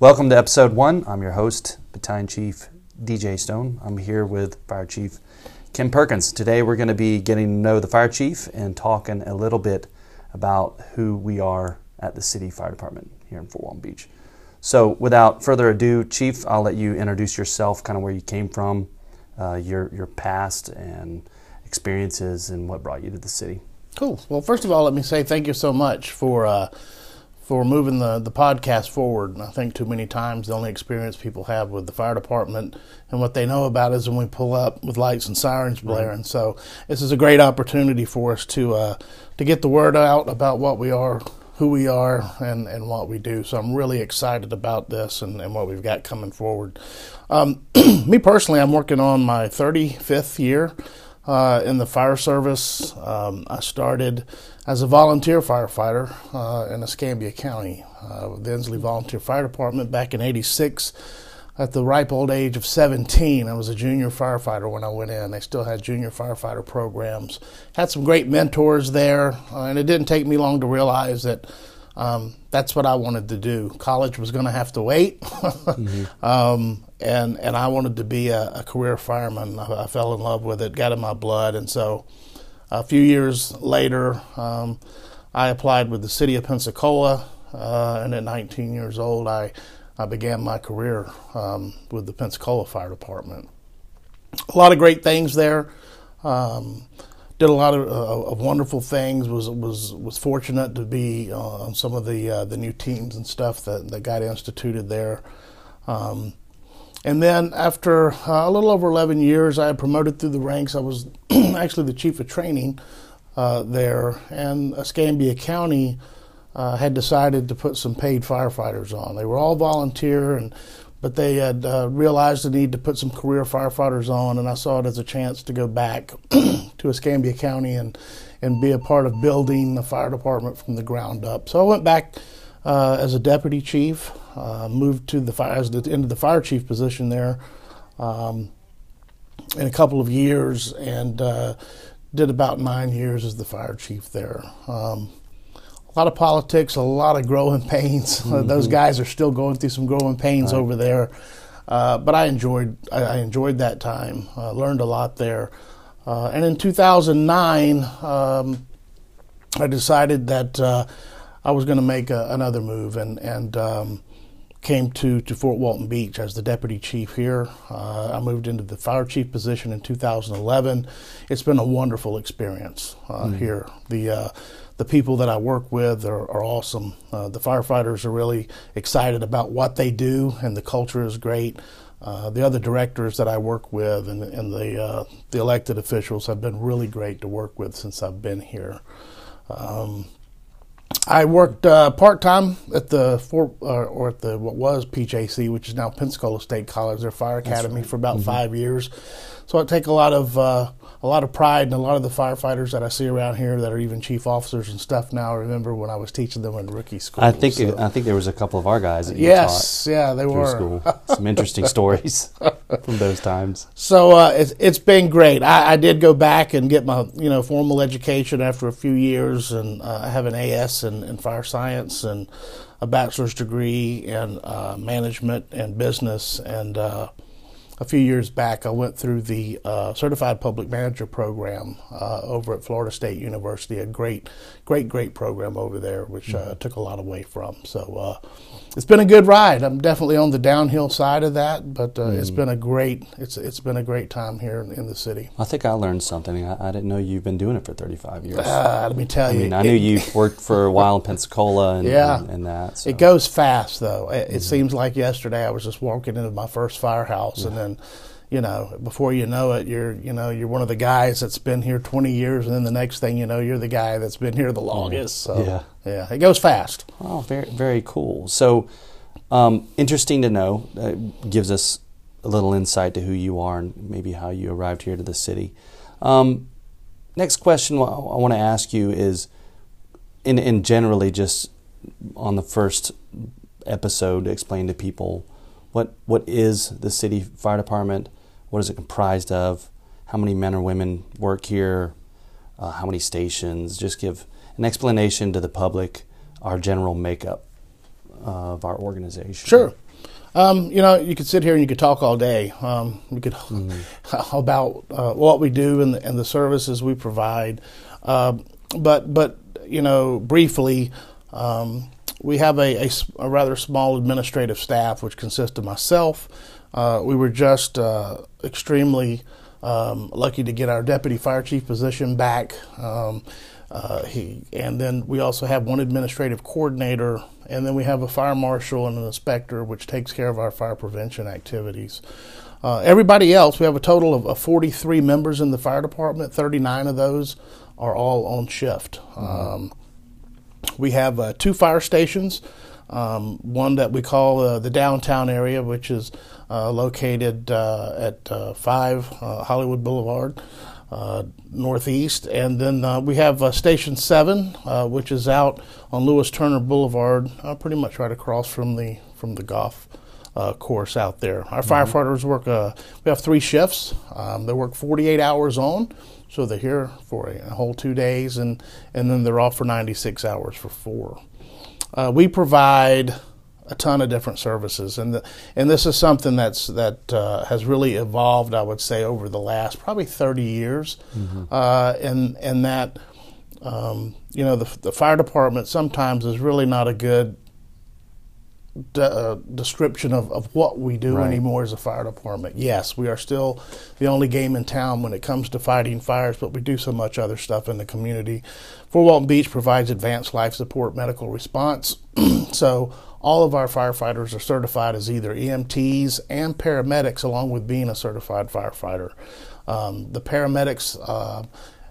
Welcome to episode one. I'm your host, Battalion Chief DJ Stone. I'm here with Fire Chief Ken Perkins. Today we're going to be getting to know the Fire Chief and talking a little bit about who we are at the City Fire Department here in Fort Walton Beach. So, without further ado, Chief, I'll let you introduce yourself, kind of where you came from, uh, your your past and experiences, and what brought you to the city. Cool. Well, first of all, let me say thank you so much for uh, for moving the, the podcast forward. And I think too many times the only experience people have with the fire department and what they know about is when we pull up with lights and sirens blaring. Right. So this is a great opportunity for us to uh, to get the word out about what we are, who we are, and, and what we do. So I'm really excited about this and, and what we've got coming forward. Um, me personally, I'm working on my 35th year uh, in the fire service. Um, I started as a volunteer firefighter uh, in Escambia County, uh, the Ensley Volunteer Fire Department back in '86. At the ripe old age of 17, I was a junior firefighter when I went in. They still had junior firefighter programs. Had some great mentors there, uh, and it didn't take me long to realize that um, that's what I wanted to do. College was going to have to wait, mm-hmm. um, and and I wanted to be a, a career fireman. I, I, fell in love with it, got in my blood, and so a few years later, um, I applied with the city of Pensacola, uh, and at 19 years old, I I began my career um, with the Pensacola Fire Department. A lot of great things there. Did a lot of, uh, of, wonderful things. Was was was fortunate to be uh, on some of the uh, the new teams and stuff that, that got instituted there. Um, and then after uh, a little over 11 years, I had promoted through the ranks. I was actually the chief of training uh, there, and Escambia County uh, had decided to put some paid firefighters on. They were all volunteer and but they had uh, realized the need to put some career firefighters on, and I saw it as a chance to go back to Escambia County and and be a part of building the fire department from the ground up. So I went back uh, as a deputy chief, uh, moved to the fire as the, into the fire chief position there um, in a couple of years, and uh, did about nine years as the fire chief there. Um, a lot of politics, a lot of growing pains. Mm-hmm. Those guys are still going through some growing pains right. over there. Uh, but I enjoyed I, I enjoyed that time. Uh, learned a lot there. Uh, and in 2009, um, I decided that uh, I was going to make a, another move and and um, came to, to Fort Walton Beach as the deputy chief here. Uh, I moved into the fire chief position in 2011. It's been a wonderful experience mm. here. The the people that I work with are, are awesome. Uh, the firefighters are really excited about what they do, and the culture is great. Uh, the other directors that I work with and, and the uh, the elected officials have been really great to work with since I've been here. Um, I worked uh, part time at the Fort, uh, or at the what was PJC, which is now Pensacola State College, their fire academy, right. for about mm-hmm. five years. So I take a lot of uh, a lot of pride in a lot of the firefighters that I see around here that are even chief officers and stuff now. I remember when I was teaching them in rookie school. I think so. I think there was a couple of our guys. That you taught. yes, yeah, they were. School. Some interesting stories from those times. So uh, it's it's been great. I, I, did go back and get my you know formal education after a few years, and uh, I have an AS in, in, fire science and a bachelor's degree in uh, management and business and uh, a few years back, I went through the uh, Certified Public Manager program uh, over at Florida State University. A great, great, great program over there, which uh, mm-hmm. took a lot away from. So uh, it's been a good ride. I'm definitely on the downhill side of that, but mm. it's been a great it's it's been a great time here in, in the city. I think I learned something. I, I, didn't know you've been doing it for 35 years. Ah, let me tell you. I mean, I knew you worked for a while in Pensacola and, yeah, and, and that. So. It goes fast though. It, mm-hmm. it, seems like yesterday I was just walking into my first firehouse yeah. and then you know, before you know it, you're, you know, you're one of the guys that's been here 20 years, and then the next thing you know, you're the guy that's been here the longest. So, yeah, yeah, it goes fast. Oh, very, very cool. So, um, interesting to know. Uh, gives us a little insight to who you are and maybe how you arrived here to the city. Um, next question I want to ask you is, in, in generally just on the first episode, explain to people what what is the city fire department what is it comprised of? How many men or women work here? Uh, how many stations? Just give an explanation to the public, our general makeup of our organization. Sure. Um, you know, you could sit here and you could talk all day. Um, we could about uh, what we do and the, and the services we provide. Uh, but but you know, briefly, um, we have a a rather small administrative staff, which consists of myself. Uh, we were just uh, extremely um, lucky to get our deputy fire chief position back. Um, uh, he, and then we also have one administrative coordinator, and then we have a fire marshal and an inspector, which takes care of our fire prevention activities. Uh, everybody else, we have a total of, of 43 members in the fire department. 39 of those are all on shift. Um, we have uh, two fire stations. Um, one that we call uh, the downtown area, which is uh, located uh, at uh, 5 uh, Hollywood Boulevard, uh, northeast. And then uh, we have uh, Station 7, uh, which is out on Lewis Turner Boulevard, uh, pretty much right across from the, from the golf uh, course out there. Our firefighters work, uh, we have three shifts. Um, they work 48 hours on, so they're here for a, a whole two days, and, and then they're off for 96 hours for four. Uh, we provide a ton of different services, and the, and this is something that's that uh, has really evolved. I would say over the last probably 30 years, uh, and and that um, you know the, the fire department sometimes is really not a good de- uh, description of, of what we do Right. anymore as a fire department. Yes, we are still the only game in town when it comes to fighting fires, but we do so much other stuff in the community. Fort Walton Beach provides advanced life support medical response. so all of our firefighters are certified as either EMTs and paramedics, along with being a certified firefighter. Um, the paramedics uh,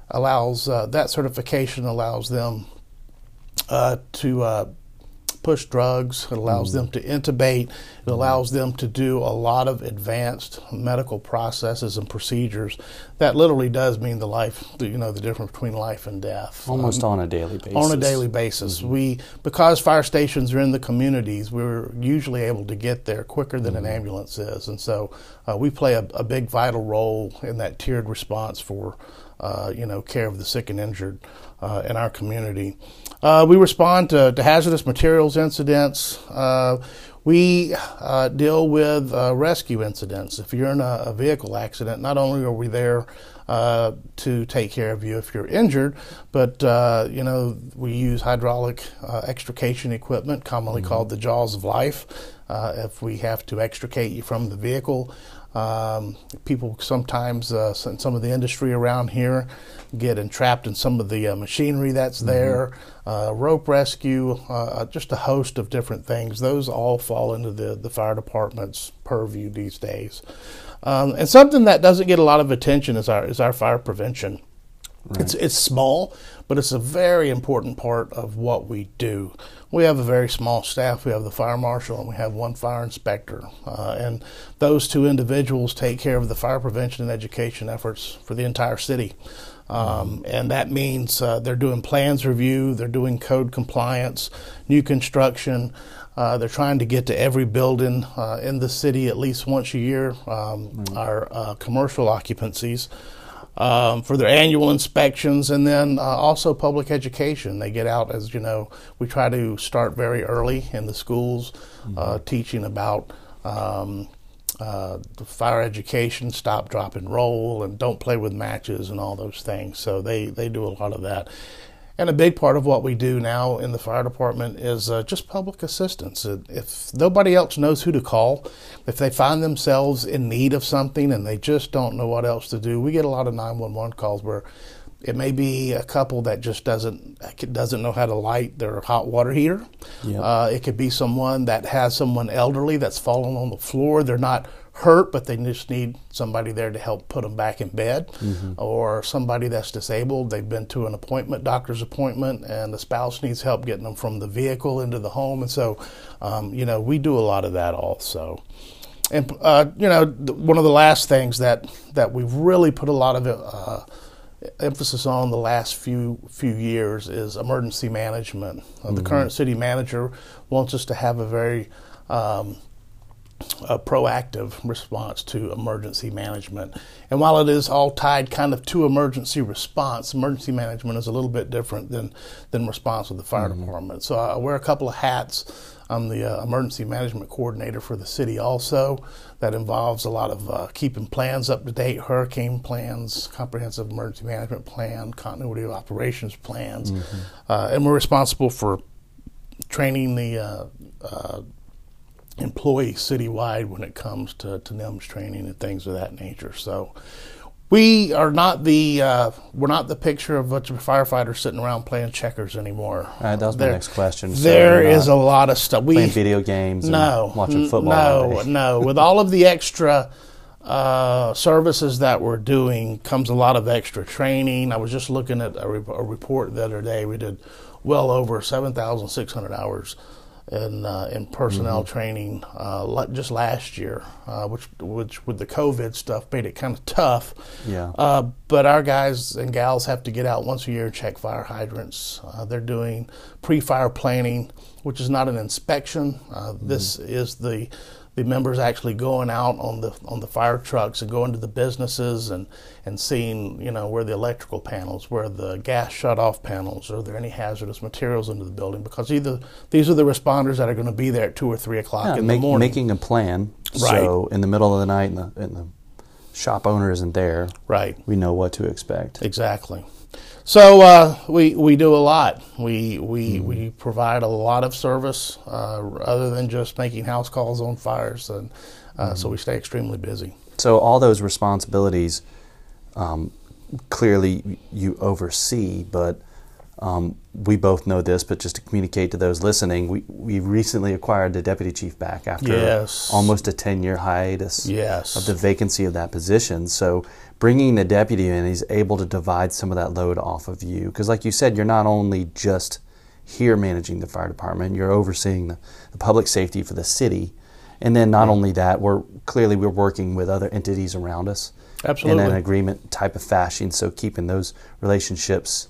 allows uh, that certification allows them uh, to uh, push drugs. It allows them mm. to intubate. It mm. allows them to do a lot of advanced medical processes and procedures. That literally does mean the life, the, you know, the difference between life and death. Almost um, on a daily basis. on a daily basis. Mm-hmm. We because fire stations are in the communities, we're usually able to get there quicker than an mm-hmm. ambulance is, and so uh, we play a, a big vital role in that tiered response for uh, you know care of the sick and injured uh, in our community. Uh, we respond to, to hazardous materials incidents. Uh, we uh, deal with uh, rescue incidents. If you're in a, a vehicle accident, not only are we there uh, to take care of you if you're injured, but uh, you know we use hydraulic uh, extrication equipment, commonly called the jaws of life. Uh, if we have to extricate you from the vehicle, um, people sometimes, uh, some of the industry around here, get entrapped in some of the uh, machinery that's there. Uh, rope rescue, uh, just a host of different things. Those all fall into the, the fire department's purview these days. Um, and something that doesn't get a lot of attention is our is our fire prevention. It's it's small, but it's a very important part of what we do. We have a very small staff. We have the fire marshal and we have one fire inspector, uh, and those two individuals take care of the fire prevention and education efforts for the entire city. Um, and that means uh, they're doing plans review, they're doing code compliance, new construction. Uh, they're trying to get to every building uh, in the city at least once a year. Um, Our uh, commercial occupancies um, for their annual inspections, and then uh, also public education. They get out, as you know, we try to start very early in the schools, uh, teaching about um, uh, the fire education, stop, drop, and roll, and don't play with matches, and all those things. So they they do a lot of that. And a big part of what we do now in the fire department is uh, just public assistance. If nobody else knows who to call, if they find themselves in need of something and they just don't know what else to do, we get a lot of 911 calls where it may be a couple that just doesn't doesn't know how to light their hot water heater. Yep. Uh, it could be someone that has someone elderly that's fallen on the floor. They're not hurt, but they just need somebody there to help put them back in bed. Or somebody that's disabled. They've been to an appointment, doctor's appointment, and the spouse needs help getting them from the vehicle into the home. And so, um, you know, we do a lot of that also. And uh, you know, th- one of the last things that that we've really put a lot of uh, emphasis on the last few few years is emergency management. Uh, the current city manager wants us to have a very um, a proactive response to emergency management. And while it is all tied kind of to emergency response, emergency management is a little bit different than, than response with the fire mm-hmm. department. So I wear a couple of hats. I'm the uh, emergency management coordinator for the city also. That involves a lot of uh, keeping plans up to date, hurricane plans, comprehensive emergency management plan, continuity of operations plans. Mm-hmm. Uh, and we're responsible for training the uh, uh, employee citywide when it comes to, to NIMS training and things of that nature. So we are not the uh, we're not the picture of a bunch of firefighters sitting around playing checkers anymore. Right, that was there, my next question. So there is a lot of stuff. We playing video games. No, watching football. No, no. With all of the extra uh, services that we're doing comes a lot of extra training. I was just looking at a, re- a report the other day. We did well over seven thousand six hundred hours in uh, in personnel mm-hmm. training uh, just last year, uh, which which with the COVID stuff made it kind of tough. Yeah. Uh, but our guys and gals have to get out once a year and check fire hydrants. Uh, they're doing pre-fire planning, which is not an inspection. Uh, mm-hmm. This is the the members actually going out on the on the fire trucks and going to the businesses and and seeing you know where the electrical panels, where the gas shut off panels, are there any hazardous materials into the building? Because either these are the responders that are going to be there at two or three o'clock yeah, in make, the morning, making a plan. Right. So in the middle of the night, and the, and the shop owner isn't there. Right. We know what to expect. Exactly. So uh, we we do a lot. We we mm-hmm. we provide a lot of service uh, other than just making house calls on fires, and uh, mm-hmm. so we stay extremely busy. So all those responsibilities, um, clearly you oversee, but um, we both know this, but just to communicate to those listening, we, we recently acquired the deputy chief back after yes. almost a 10 year hiatus yes. of the vacancy of that position. So bringing the deputy in, he's able to divide some of that load off of you. Because, like you said, you're not only just here managing the fire department, you're overseeing the, the public safety for the city. And then not mm-hmm. only that, we're clearly we're working with other entities around us Absolutely. in an agreement type of fashion. So keeping those relationships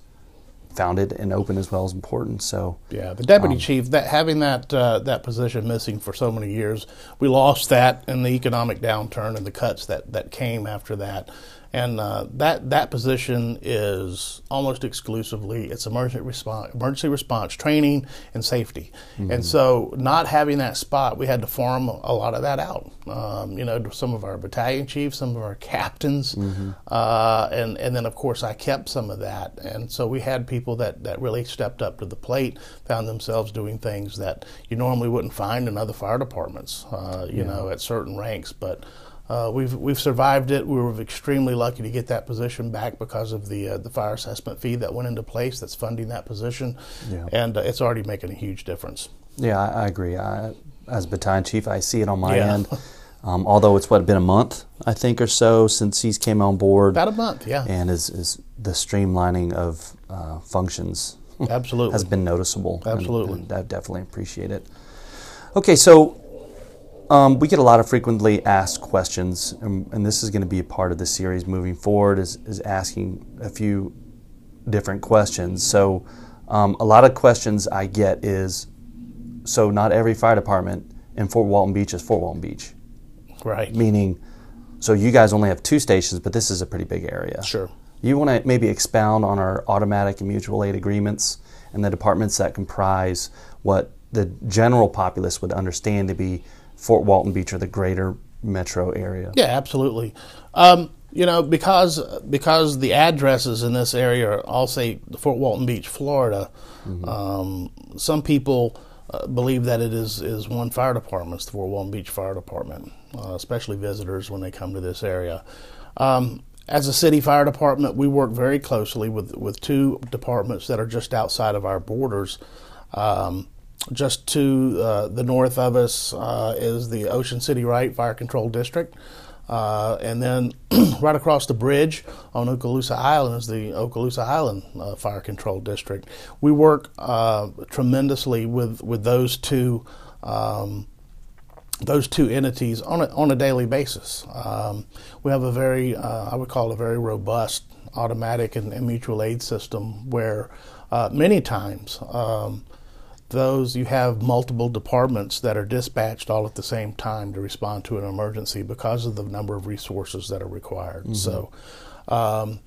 founded and open as well is important. So yeah, the deputy um, chief that having that uh, that position missing for so many years, we lost that in the economic downturn and the cuts that that came after that and uh, that that position is almost exclusively it's emergency response emergency response training and safety mm-hmm. and so not having that spot we had to farm a lot of that out um, you know some of our battalion chiefs some of our captains mm-hmm. uh, and and then of course I kept some of that and so we had people that that really stepped up to the plate found themselves doing things that you normally wouldn't find in other fire departments uh, you yeah. know at certain ranks but uh, we've we've survived it. We were extremely lucky to get that position back because of the uh, the fire assessment fee that went into place that's funding that position, yeah. and uh, it's already making a huge difference. Yeah, I, I agree. I, as battalion chief, I see it on my yeah. end. Um, although it's what been a month, I think, or so since he's came on board. About a month, yeah. And is is the streamlining of uh, functions absolutely has been noticeable. Absolutely, and, and I definitely appreciate it. Okay, so um, we get a lot of frequently asked questions, and, and this is going to be a part of the series moving forward. Is is asking a few different questions. So, um, a lot of questions I get is, so not every fire department in Fort Walton Beach is Fort Walton Beach, right? Meaning, so you guys only have two stations, but this is a pretty big area. Sure. You want to maybe expound on our automatic and mutual aid agreements and the departments that comprise what the general populace would understand to be Fort Walton Beach or the greater metro area. Yeah, absolutely. Um, you know, because because the addresses in this area all say Fort Walton Beach, Florida. Mm-hmm. Um, some people uh, believe that it is is one fire department, the Fort Walton Beach Fire Department, uh, especially visitors when they come to this area. Um, as a city fire department, we work very closely with with two departments that are just outside of our borders. Um, just to uh, the north of us uh, is the Ocean City Wright Fire Control District. Uh, and then right across the bridge on Okaloosa Island is the Okaloosa Island uh, Fire Control District. We work uh, tremendously with, with those two um, those two entities on a, on a daily basis. Um, we have a very, uh, I would call it a very robust automatic and, and mutual aid system where many times um, those you have multiple departments that are dispatched all at the same time to respond to an emergency because of the number of resources that are required. Mm-hmm. So, um,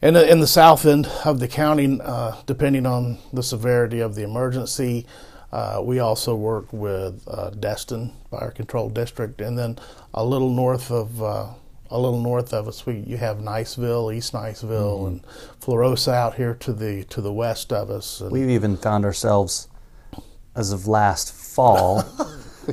in, the, in the south end of the county, uh, depending on the severity of the emergency, uh, we also work with uh, Destin Fire Control District, and then a little north of uh, a little north of us, we you have Niceville, East Niceville, mm-hmm. and Florosa out here to the to the west of us. We've even found ourselves as of last fall.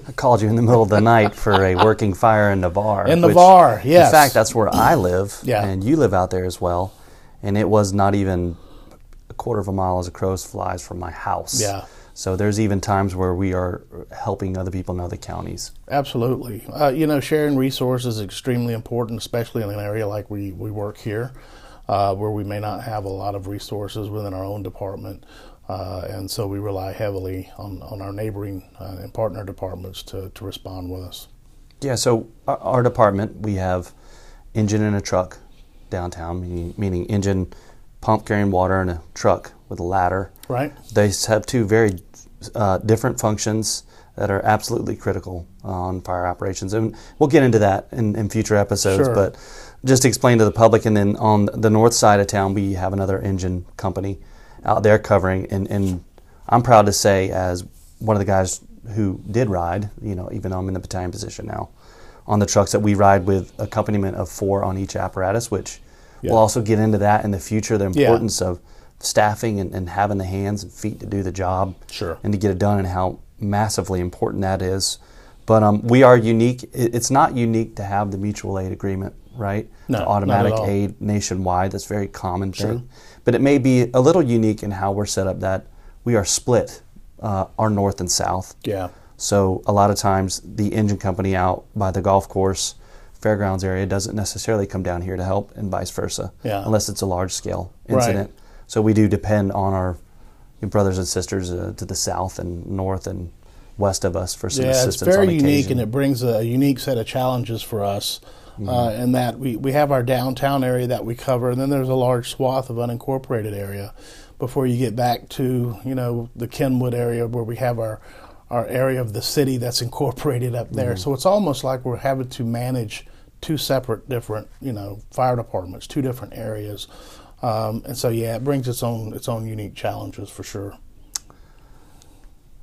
I called you in the middle of the night for a working fire in Navarre. In Navarre, yes. In fact, that's where I live, yeah. and you live out there as well. And it was not even a quarter of a mile as a crow flies from my house. Yeah. So there's even times where we are helping other people in other counties. Absolutely. Uh, you know, sharing resources is extremely important, especially in an area like we, we work here, uh, where we may not have a lot of resources within our own department. Uh, and so we rely heavily on, on our neighboring uh, and partner departments to, to respond with us. Yeah, so our, our department, we have engine in a truck downtown, meaning, meaning engine pump carrying water and a truck with a ladder. Right. They have two very uh, different functions that are absolutely critical on fire operations. And we'll get into that in, in future episodes. Sure. But just to explain to the public, and then on the north side of town, we have another engine company out there covering. And, and I'm proud to say, as one of the guys who did ride, you know, even though I'm in the battalion position now, on the trucks that we ride with accompaniment of four on each apparatus, which yeah. we'll also get into that in the future, the importance yeah. of staffing and, and, having the hands and feet to do the job sure. and to get it done and how massively important that is. But um, we are unique. It's not unique to have the mutual aid agreement, right? No, the automatic aid nationwide. That's a very common thing. Sure but it may be a little unique in how we're set up that we are split uh, our north and south. Yeah. So a lot of times the engine company out by the golf course, fairgrounds area doesn't necessarily come down here to help, and vice versa. Yeah. Unless it's a large scale incident. Right. So we do depend on our brothers and sisters uh, to the south and north and west of us for some yeah, assistance. it's very unique, and it brings a unique set of challenges for us mm-hmm. uh, in that we, we have our downtown area that we cover, and then there's a large swath of unincorporated area before you get back to you know the Kenwood area where we have our our area of the city that's incorporated up there. Mm-hmm. So it's almost like we're having to manage two separate different you know fire departments, two different areas. Um, and so yeah, it brings its own its own unique challenges for sure.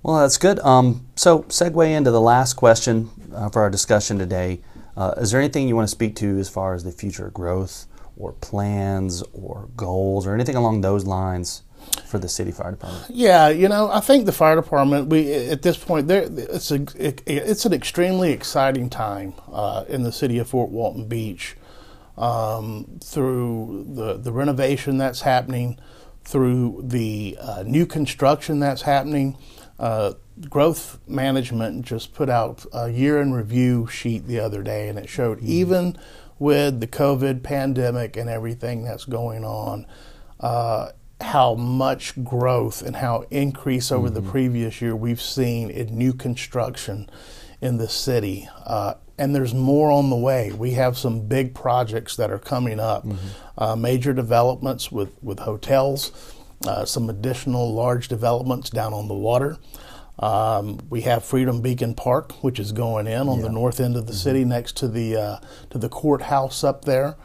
Well, that's good. Um, so segue into the last question uh, for our discussion today. Uh, is there anything you want to speak to as far as the future growth or plans or goals or anything along those lines for the city fire department? Yeah, you know, I think the fire department we at this point there it's a it, it's an extremely exciting time uh, in the city of Fort Walton Beach um, through the the renovation that's happening, through the uh, new construction that's happening. Uh, growth management just put out a year in review sheet the other day, and it showed mm-hmm. even with the COVID pandemic and everything that's going on, uh, how much growth and how increase over mm-hmm. the previous year we've seen in new construction in the city. Uh, and there's more on the way. We have some big projects that are coming up, mm-hmm. uh, major developments with, with hotels, uh, some additional large developments down on the water. Um, we have Freedom Beacon Park, which is going in on yeah. the north end of the mm-hmm. city, next to the uh, to the courthouse up there.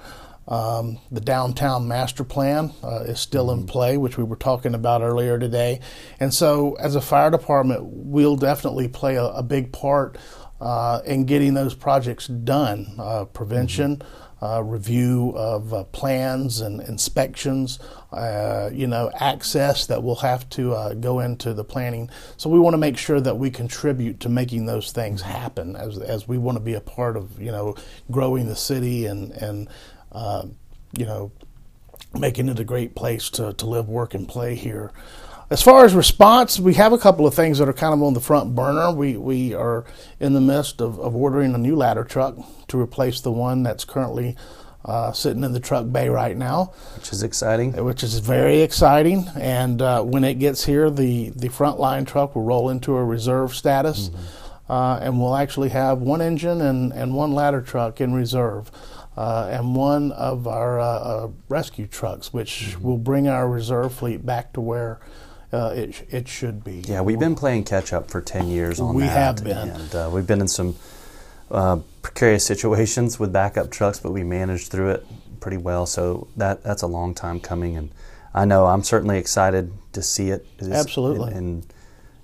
Um, the downtown master plan uh, is still mm-hmm. in play, which we were talking about earlier today. And so, as a fire department, we'll definitely play a, a big part uh, in getting those projects done. Uh, prevention. Mm-hmm uh, review of uh, plans and inspections, uh, you know, access that we'll have to uh, go into the planning. So we want to make sure that we contribute to making those things happen as, as we want to be a part of, you know, growing the city and, and you know, making it a great place to, to live, work, and play here. As far as response, we have a couple of things that are kind of on the front burner. We we are in the midst of, of ordering a new ladder truck to replace the one that's currently uh, sitting in the truck bay right now, which is exciting. Which is very exciting. And uh, when it gets here, the the frontline truck will roll into a reserve status, mm-hmm. uh, and we'll actually have one engine and, and one ladder truck in reserve. Uh, and one of our uh, uh, rescue trucks, which mm-hmm. will bring our reserve fleet back to where uh, it it should be. Yeah, we've been playing catch up for 10 years on We that. have been. And uh, we've been in some uh, precarious situations with backup trucks, but we managed through it pretty well. So that that's a long time coming. And I know I'm certainly excited to see it. Absolutely. And, and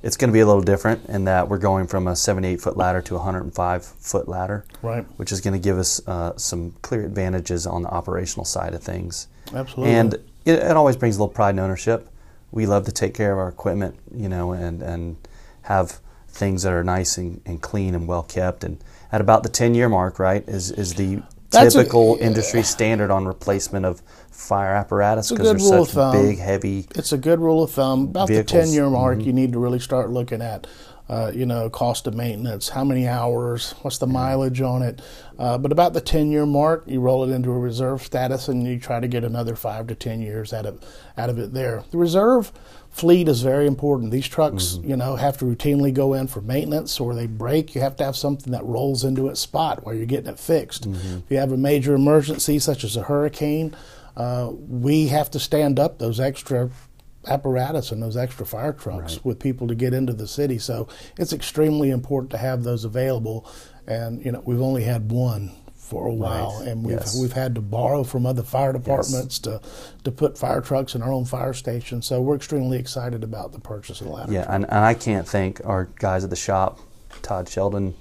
it's going to be a little different in that we're going from a 78 foot ladder to a 105 foot ladder, Right. which is going to give us uh, some clear advantages on the operational side of things. Absolutely. And it, it always brings a little pride and ownership. We love to take care of our equipment, you know, and, and have things that are nice and, and clean and well kept. And at about the 10 year mark, right, is, is the That's a- typical industry standard on replacement of fire apparatus because they're such big, heavy. it's a good rule of thumb. About Vehicles. the ten year mark, Mm-hmm. you need to really start looking at, uh, you know, cost of maintenance, how many hours, what's the mileage on it. Uh, but about the ten year mark, you roll it into a reserve status, and you try to get another five to ten years out of out of it. There, the reserve fleet is very important. These trucks, Mm-hmm. you know, have to routinely go in for maintenance, or they break. You have to have something that rolls into its spot while you're getting it fixed. Mm-hmm. If you have a major emergency, such as a hurricane, uh, we have to stand up those extra apparatus and those extra fire trucks Right. with people to get into the city. So it's extremely important to have those available. And you know, we've only had one for a while, and we've Yes. we've had to borrow from other fire departments to to put fire trucks in our own fire station. So we're extremely excited about the purchase of the ladder. Yeah, and, and I can't thank our guys at the shop, Todd Sheldon,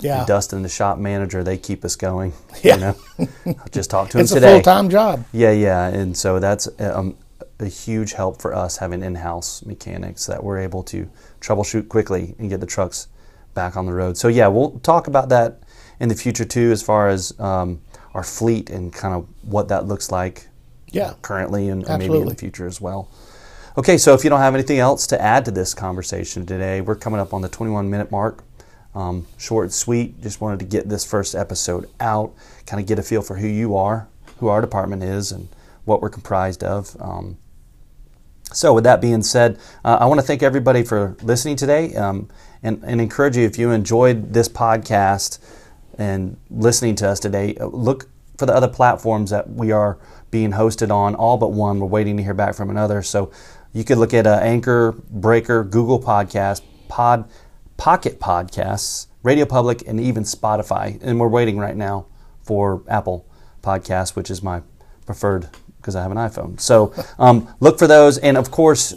Yeah. and Dustin, the shop manager. They keep us going. Yeah. You know? I just talked to him it's a full time job. Yeah, yeah, and so that's um, a huge help for us having in-house mechanics that we're able to troubleshoot quickly and get the trucks back on the road. So yeah, we'll talk about that in the future too, as far as um, our fleet and kind of what that looks like Yeah. currently and, maybe in the future as well. Okay, so if you don't have anything else to add to this conversation today, we're coming up on the 21 minute mark. Um, short and sweet. Just wanted to get this first episode out, kind of get a feel for who you are, who our department is, and what we're comprised of. Um, so, with that being said, uh, I want to thank everybody for listening today um, and, and encourage you if you enjoyed this podcast and listening to us today, uh, look for the other platforms that we are being hosted on, all but one. We're waiting to hear back from another. So, you could look at uh, Anchor, Breaker, Google Podcast, Pod, Pocket Podcasts, Radio Public, and even Spotify. And we're waiting right now for Apple Podcasts, which is my preferred because I have an iPhone. So um, look for those, and of course,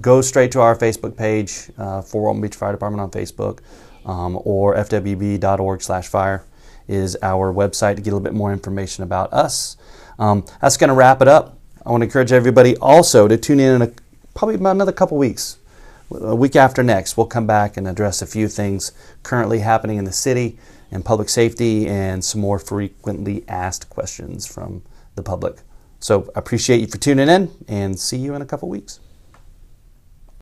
go straight to our Facebook page uh, Fort Walton Beach Fire Department on Facebook, um, or fwb.org slash fire is our website to get a little bit more information about us. Um, that's going to wrap it up. I want to encourage everybody also to tune in in a, probably about another couple weeks. A week after next, we'll come back and address a few things currently happening in the city and public safety and some more frequently asked questions from the public. So I appreciate you for tuning in and see you in a couple weeks.